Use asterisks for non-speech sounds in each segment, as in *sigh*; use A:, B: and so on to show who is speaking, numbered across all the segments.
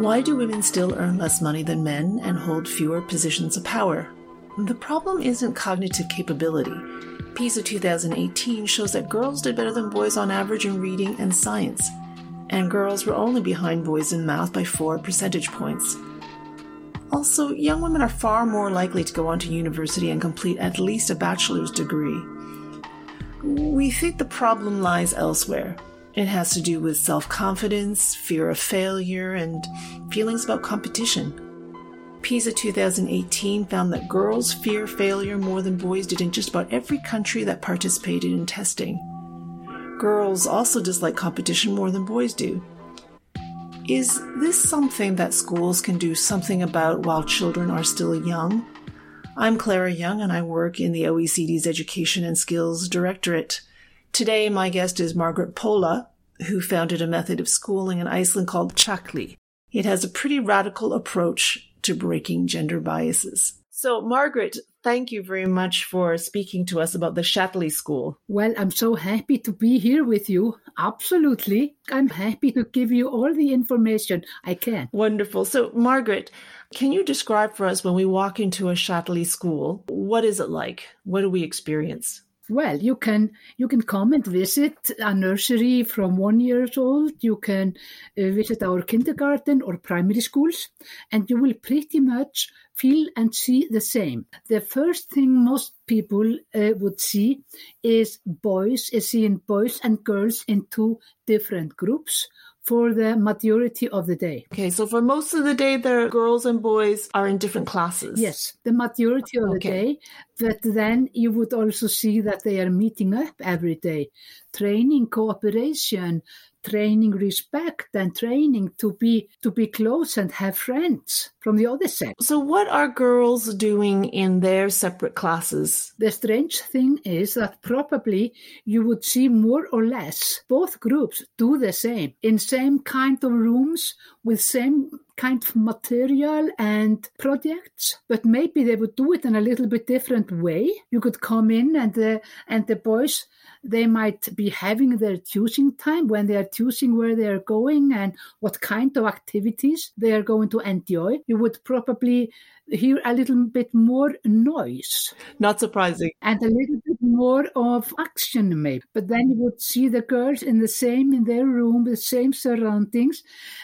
A: Why do women still earn less money than men and hold fewer positions of power? The problem isn't cognitive capability. PISA 2018 shows that girls did better than boys on average in reading and science, and girls were only behind boys in math by 4 percentage points. Also, young women are far more likely to go on to university and complete at least a bachelor's degree. We think the problem lies elsewhere. It has to do with self confidence, fear of failure, and feelings about competition. PISA 2018 found that girls fear failure more than boys did in just about every country that participated in testing. Girls also dislike competition more than boys do. Is this something that schools can do something about while children are still young? I'm Clara Young and I work in the OECD's Education and Skills Directorate. Today, my guest is Margaret Pála, who founded a method of schooling in Iceland called Hjalli. It has a pretty radical approach to breaking gender biases. So, Margaret, thank you very much for speaking to us about the Hjalli School.
B: Well, I'm so happy to be here with you. Absolutely. I'm happy to give you all the information I can.
A: Wonderful. So, Margaret, can you describe for us when we walk into a Hjalli school, what is it like? What do we experience?
B: Well, you can you can come and visit a nursery from one years old. You can uh, visit our kindergarten or primary schools, and you will pretty much feel and see the same. The first thing most people uh, would see is boys, is seeing boys and girls in two different groups for the majority of the day.
A: Okay, so for most of the day, the girls and boys are in different classes.
B: Yes, the majority of okay. the day. But then you would also see that they are meeting up every day, training cooperation, training respect and training to be to be close and have friends from the other sex.
A: So what are girls doing in their separate classes?
B: The strange thing is that probably you would see more or less both groups do the same in same kind of rooms with same kind of material and projects, but maybe they would do it in a little bit different way. You could come in and the and the boys they might be having their choosing time when they are choosing where they are going and what kind of activities they are going to enjoy. You would probably hear a little bit more noise.
A: Not surprising.
B: And a little bit more of action, maybe. But then you would see the girls in the same, in their room, the same surroundings.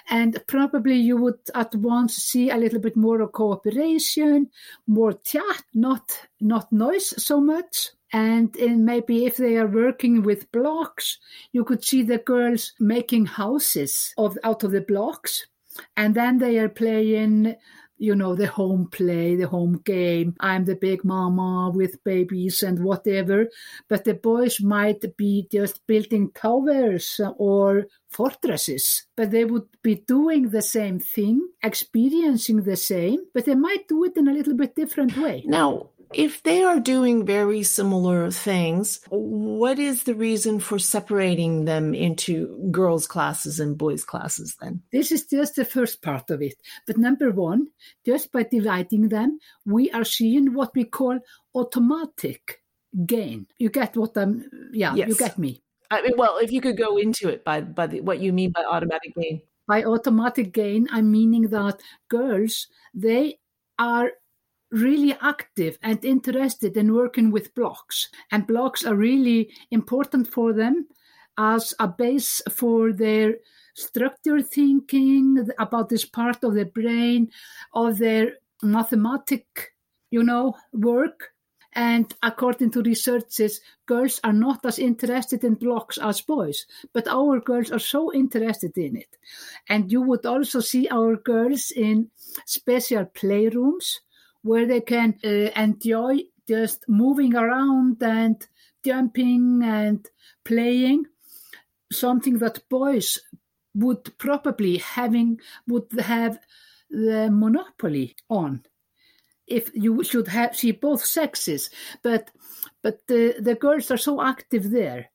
B: And probably you would at once see a little bit more of cooperation, more chat, not, not noise so much. And maybe if they are working with blocks, you could see the girls making houses of, out of the blocks. And then they are playing you know, the home play, the home game. I'm the big mama with babies and whatever. But the boys might be just building towers or fortresses, but they would be doing the same thing, experiencing the same, but they might do it in a little bit different way.
A: Now, if they are doing very similar things, what is the reason for separating them into girls' classes and boys' classes then?
B: This is just the first part of it. But number one, just by dividing them, we are seeing what we call automatic gain. You get what I'm, yeah, yes. you get me.
A: I mean, well, if you could go into it by, by the, what you mean by automatic gain.
B: By automatic gain, I'm meaning that girls, they are really active and interested in working with blocks. And blocks are really important for them as a base for their structure thinking about this part of the brain, of their mathematic, you know, work. And according to researches, girls are not as interested in blocks as boys, but our girls are so interested in it. And you would also see our girls in special playrooms where they can uh, enjoy just moving around and jumping and playing. Something that boys would probably having would have the monopoly on if you should have see both sexes. But but the, the girls are so active there.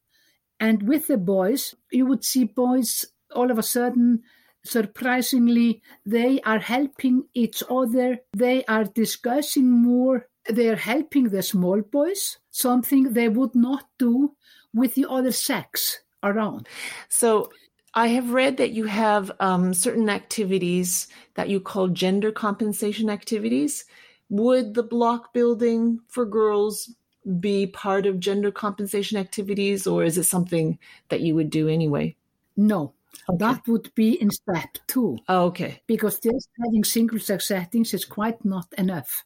B: And with the boys you would see boys all of a sudden surprisingly, they are helping each other. They are discussing more. They are helping the small boys, something they would not do with the other sex around.
A: So, I have read that you have um, certain activities that you call gender compensation activities. Would the block building for girls be part of gender compensation activities, or is it something that you would do anyway?
B: No, okay. that would be in step two.
A: Oh, okay.
B: Because just having single sex settings is quite not enough.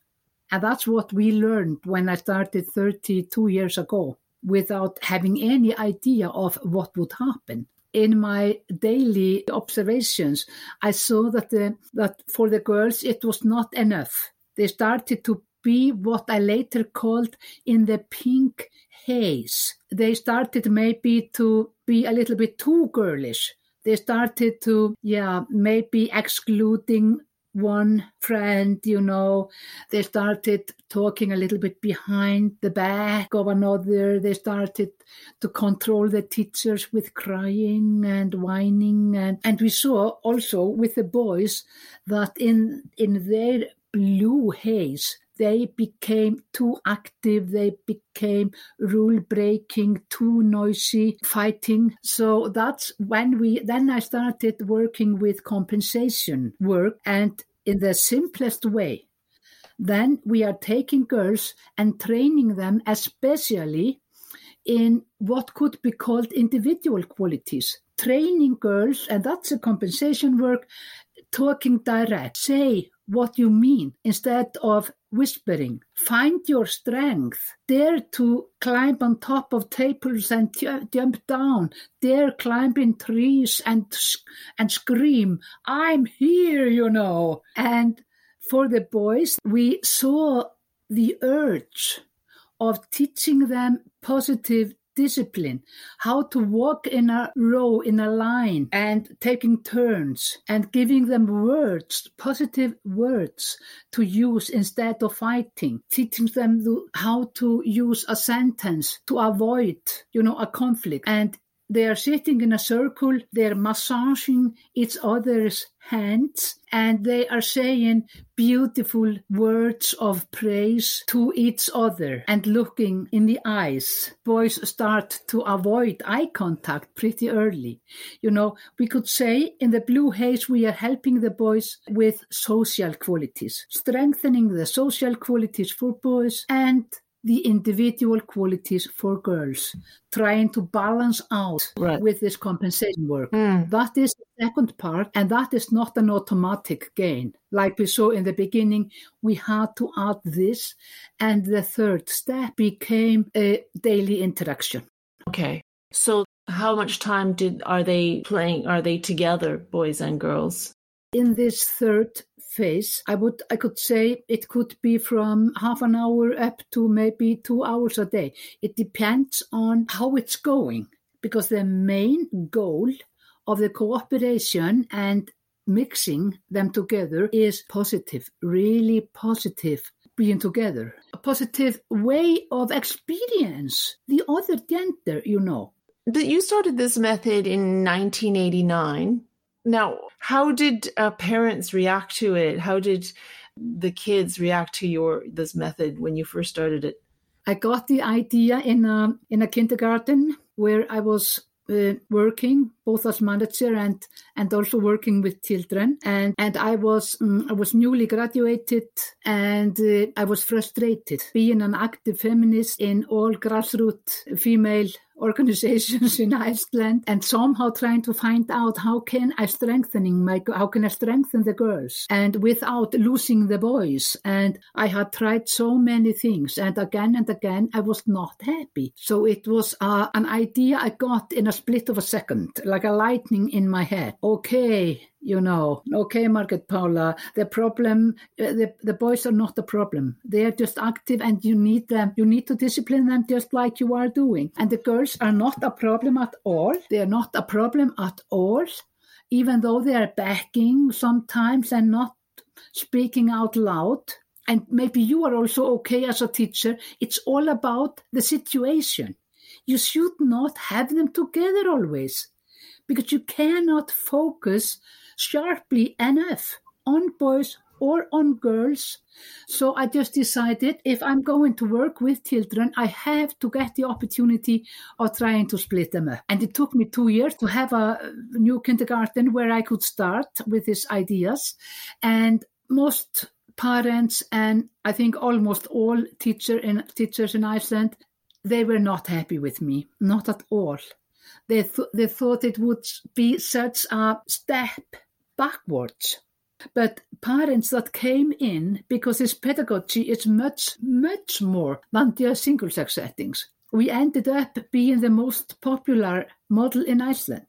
B: And that's what we learned when I started 32 years ago without having any idea of what would happen. In my daily observations, I saw that the, that for the girls it was not enough. They started to be what I later called in the pink haze. They started maybe to be a little bit too girlish. They started to, yeah, maybe excluding one friend, you know, they started talking a little bit behind the back of another. They started to control the teachers with crying and whining. And, and we saw also with the boys that in, in their blue haze, they became too active, they became rule breaking, too noisy, fighting. So that's when we, then I started working with compensation work and in the simplest way. Then we are taking girls and training them, especially in what could be called individual qualities. Training girls, and that's a compensation work, talking direct. Say what you mean instead of whispering. Find your strength. Dare to climb on top of tables and jump down. Dare climb in trees and and scream, "I'm here!" You know. And for the boys, we saw the urge of teaching them positive discipline, how to walk in a row, in a line, and taking turns and giving them words, positive words to use instead of fighting, teaching them how to use a sentence to avoid, you know, a conflict. And they are sitting in a circle, they're massaging each other's hands, and they are saying beautiful words of praise to each other and looking in the eyes. Boys start to avoid eye contact pretty early. You know, we could say in the Blue Haze, we are helping the boys with social qualities, strengthening the social qualities for boys and the individual qualities for girls, trying to balance out right. with this compensation work. Mm. That is the second part, and that is not an automatic gain. Like we saw in the beginning, we had to add this, and the third step became a daily interaction.
A: Okay. So how much time did are they playing are they together boys and girls
B: in this third phase, I would I could say it could be from half an hour up to maybe two hours a day. It depends on how it's going because the main goal of the cooperation and mixing them together is positive, really positive being together. A positive way of experience the other gender, you know.
A: But you started this method in 1989 now, how did uh, parents react to it? How did the kids react to your this method when you first started it?
B: I got the idea in a in a kindergarten where I was uh, working both as manager and and also working with children and and I was um, I was newly graduated and uh, I was frustrated being an active feminist in all grassroots female organizations *laughs* in Iceland and somehow trying to find out how can I strengthening my how can I strengthen the girls and without losing the boys. And I had tried so many things and again and again I was not happy. So it was uh, an idea I got in a split of a second like a lightning in my head. Okay you know, okay, Margaret Pála, the problem, uh, the, the boys are not the problem. They are just active and you need them, you need to discipline them just like you are doing. And the girls are not a problem at all. They are not a problem at all, even though they are backing sometimes and not speaking out loud. And maybe you are also okay as a teacher. It's all about the situation. You should not have them together always because you cannot focus sharply enough on boys or on girls. So I just decided if I'm going to work with children, I have to get the opportunity of trying to split them up. And it took me two years to have a new kindergarten where I could start with these ideas. And most parents and I think almost all teacher in, teachers in Iceland, they were not happy with me, not at all. They, th- they thought it would be such a step backwards. But parents that came in, because this pedagogy is much, much more than just single sex settings, we ended up being the most popular model in Iceland.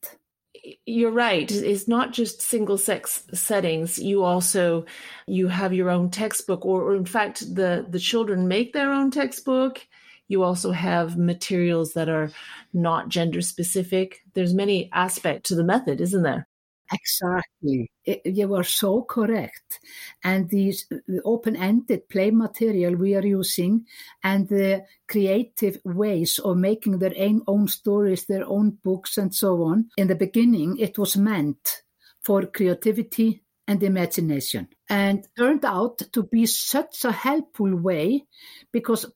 A: You're right. It's not just single sex settings. You also you have your own textbook, or, or in fact, the the children make their own textbook you also have materials that are not gender specific. There's many aspects to the method, isn't there?
B: Exactly. You are so correct. And these open-ended play material we are using and the creative ways of making their own stories, their own books and so on. In the beginning, it was meant for creativity and imagination and turned out to be such a helpful way because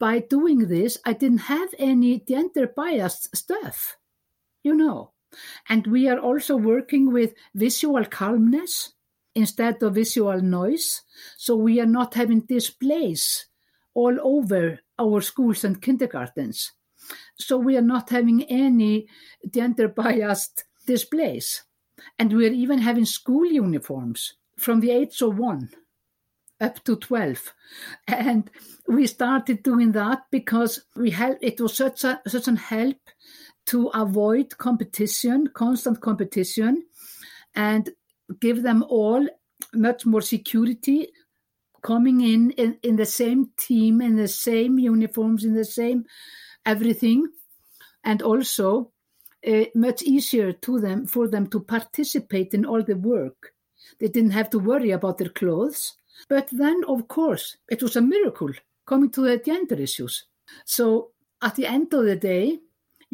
B: by doing this, I didn't have any gender biased stuff, you know. And we are also working with visual calmness instead of visual noise. So we are not having displays all over our schools and kindergartens. So we are not having any gender biased displays. And we are even having school uniforms from the age of one up to 12 and we started doing that because we had it was such a such an help to avoid competition constant competition and give them all much more security coming in, in in the same team in the same uniforms in the same everything. And also uh, much easier to them for them to participate in all the work. They didn't have to worry about their clothes. But then, of course, it was a miracle coming to the gender issues. So at the end of the day,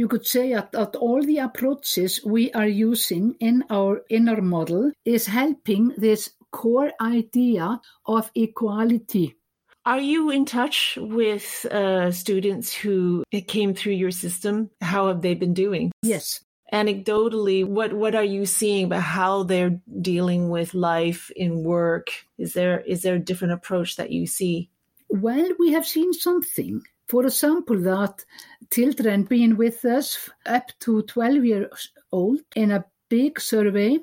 B: you could say that, that all the approaches we are using in our inner model is helping this core idea of equality.
A: Are you in touch with uh, students who came through your system? How have they been doing?
B: Yes
A: anecdotally what what are you seeing about how they're dealing with life in work is there is there a different approach that you see
B: well we have seen something for example that children being with us up to 12 years old in a big survey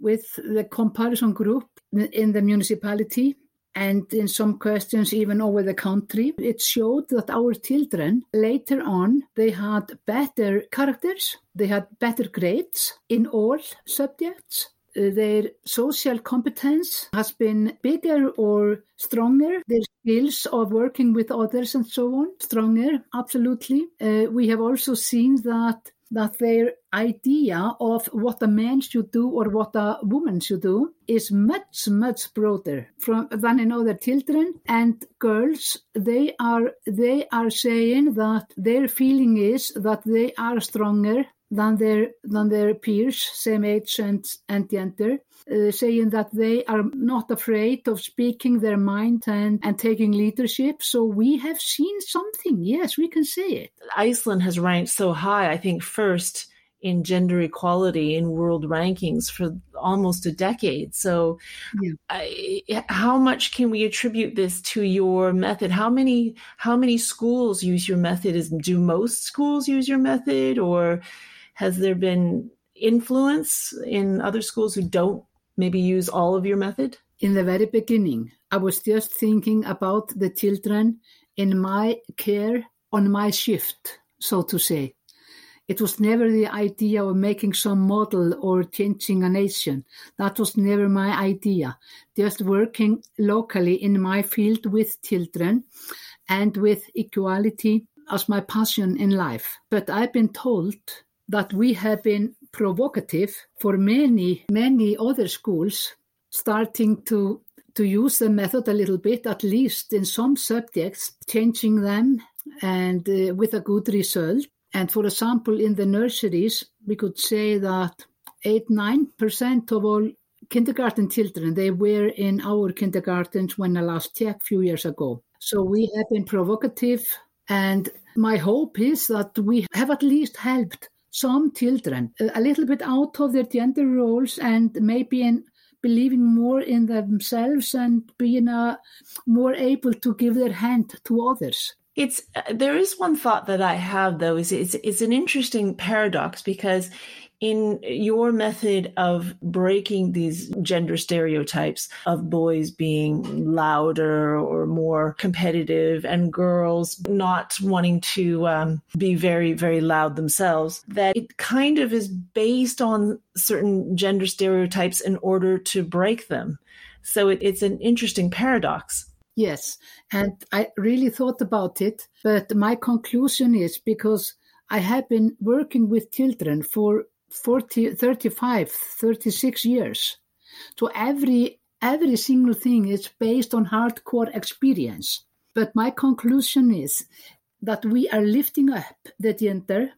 B: with the comparison group in the municipality and in some questions even over the country. It showed that our children later on they had better characters, they had better grades in all subjects. Uh, their social competence has been bigger or stronger. Their skills of working with others and so on, stronger, absolutely. Uh, we have also seen that that their idea of what a man should do or what a woman should do is much much broader from than in other children and girls they are they are saying that their feeling is that they are stronger than their than their peers same age and and gender uh, saying that they are not afraid of speaking their mind and, and taking leadership. So we have seen something. Yes, we can say it.
A: Iceland has ranked so high, I think, first in gender equality in world rankings for almost a decade. So, yeah. I, how much can we attribute this to your method? How many how many schools use your method? Is do most schools use your method, or has there been influence in other schools who don't maybe use all of your method?
B: In the very beginning, I was just thinking about the children in my care on my shift, so to say. It was never the idea of making some model or changing a nation. That was never my idea. Just working locally in my field with children and with equality as my passion in life. But I've been told that we have been provocative for many, many other schools starting to to use the method a little bit, at least in some subjects, changing them and uh, with a good result. And for example, in the nurseries, we could say that 8 9% of all kindergarten children, they were in our kindergartens when I last checked a few years ago. So we have been provocative, and my hope is that we have at least helped some children a little bit out of their gender roles and maybe in believing more in themselves and being uh, more able to give their hand to others.
A: It's uh, there is one thought that I have though is it's it's an interesting paradox because in your method of breaking these gender stereotypes of boys being louder or more competitive and girls not wanting to um, be very, very loud themselves, that it kind of is based on certain gender stereotypes in order to break them. So it, it's an interesting paradox.
B: Yes, and I really thought about it, but my conclusion is because I have been working with children for 40, 35, 36 years. So every every single thing is based on hardcore experience. But my conclusion is that we are lifting up the gender,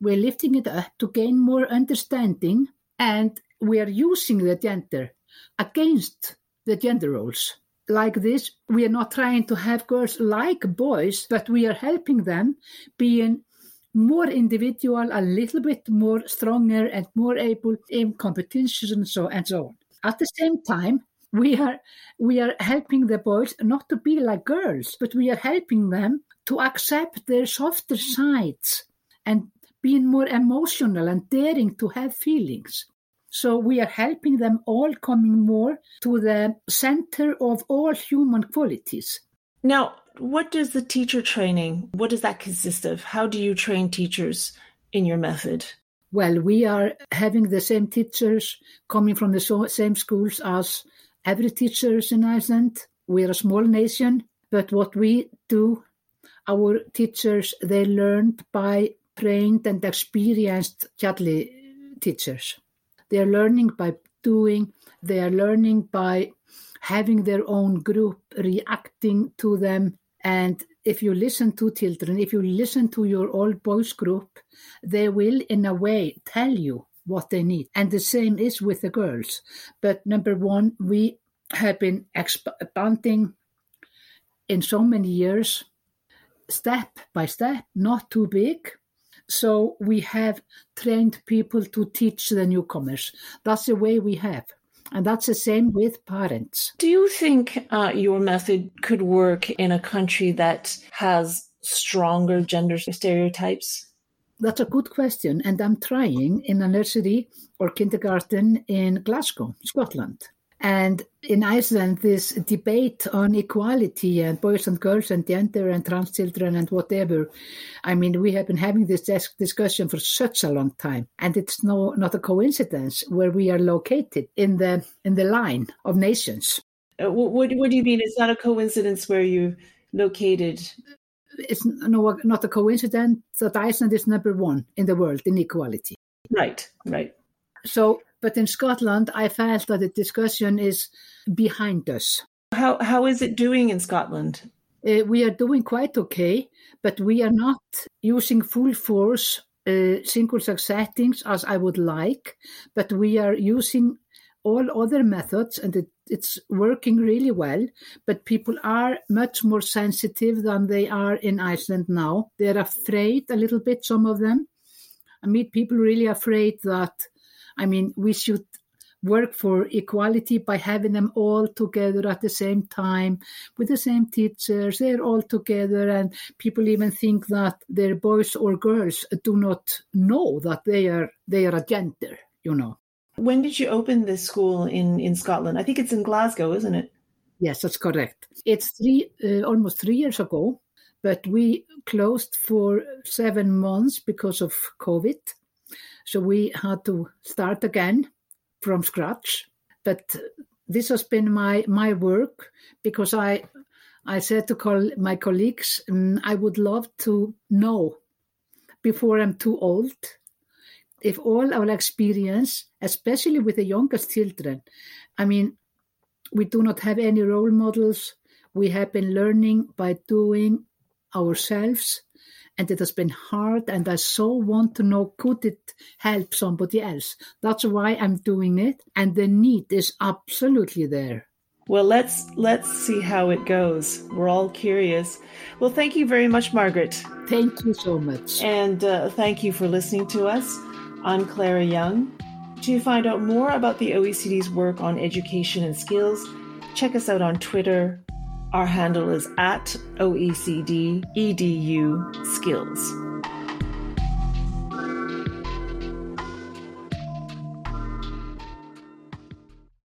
B: we're lifting it up to gain more understanding, and we are using the gender against the gender roles. Like this, we are not trying to have girls like boys, but we are helping them being more individual, a little bit more stronger and more able in competitions and so and so on. At the same time, we are we are helping the boys not to be like girls, but we are helping them to accept their softer sides and being more emotional and daring to have feelings. So we are helping them all coming more to the center of all human qualities.
A: Now, what does the teacher training, what does that consist of? How do you train teachers in your method?
B: Well, we are having the same teachers coming from the same schools as every teachers in Iceland. We're a small nation, but what we do, our teachers, they learned by trained and experienced Hjalli teachers. They are learning by doing, they are learning by having their own group reacting to them and if you listen to children, if you listen to your old boys group, they will, in a way, tell you what they need. And the same is with the girls. But number one, we have been expanding in so many years, step by step, not too big. So we have trained people to teach the newcomers. That's the way we have. And that's the same with parents.
A: Do you think uh, your method could work in a country that has stronger gender stereotypes?
B: That's a good question. And I'm trying in a nursery or kindergarten in Glasgow, Scotland. And in Iceland, this debate on equality and boys and girls and gender and trans children and whatever, I mean, we have been having this discussion for such a long time, and it's no not a coincidence where we are located in the in the line of nations.
A: Uh, what, what do you mean? It's not a coincidence where you located.
B: It's no, not a coincidence that Iceland is number one in the world in equality.
A: Right, right.
B: So but in Scotland, I felt that the discussion is behind us.
A: How, how is it doing in Scotland?
B: Uh, we are doing quite okay, but we are not using full force uh, single sex settings as I would like, but we are using all other methods and it, it's working really well. But people are much more sensitive than they are in Iceland now. They're afraid a little bit, some of them. I meet people really afraid that I mean, we should work for equality by having them all together at the same time with the same teachers. They're all together, and people even think that their boys or girls do not know that they are they are a gender. You know.
A: When did you open this school in in Scotland? I think it's in Glasgow, isn't it?
B: Yes, that's correct. It's three uh, almost three years ago, but we closed for seven months because of COVID so we had to start again from scratch. But this has been my my work because I I said to call my colleagues, mm, I would love to know before I'm too old if all our experience, especially with the youngest children, I mean, we do not have any role models. We have been learning by doing ourselves and it has been hard and I so want to know could it help somebody else. That's why I'm doing it and the need is absolutely there.
A: Well, let's let's see how it goes. We're all curious. Well, thank you very much, Margaret.
B: Thank you so much.
A: And uh, thank you for listening to us. I'm Clara Young. To find out more about the OECD's work on education and skills, check us out on Twitter. Our handle is at OECD EDU Skills.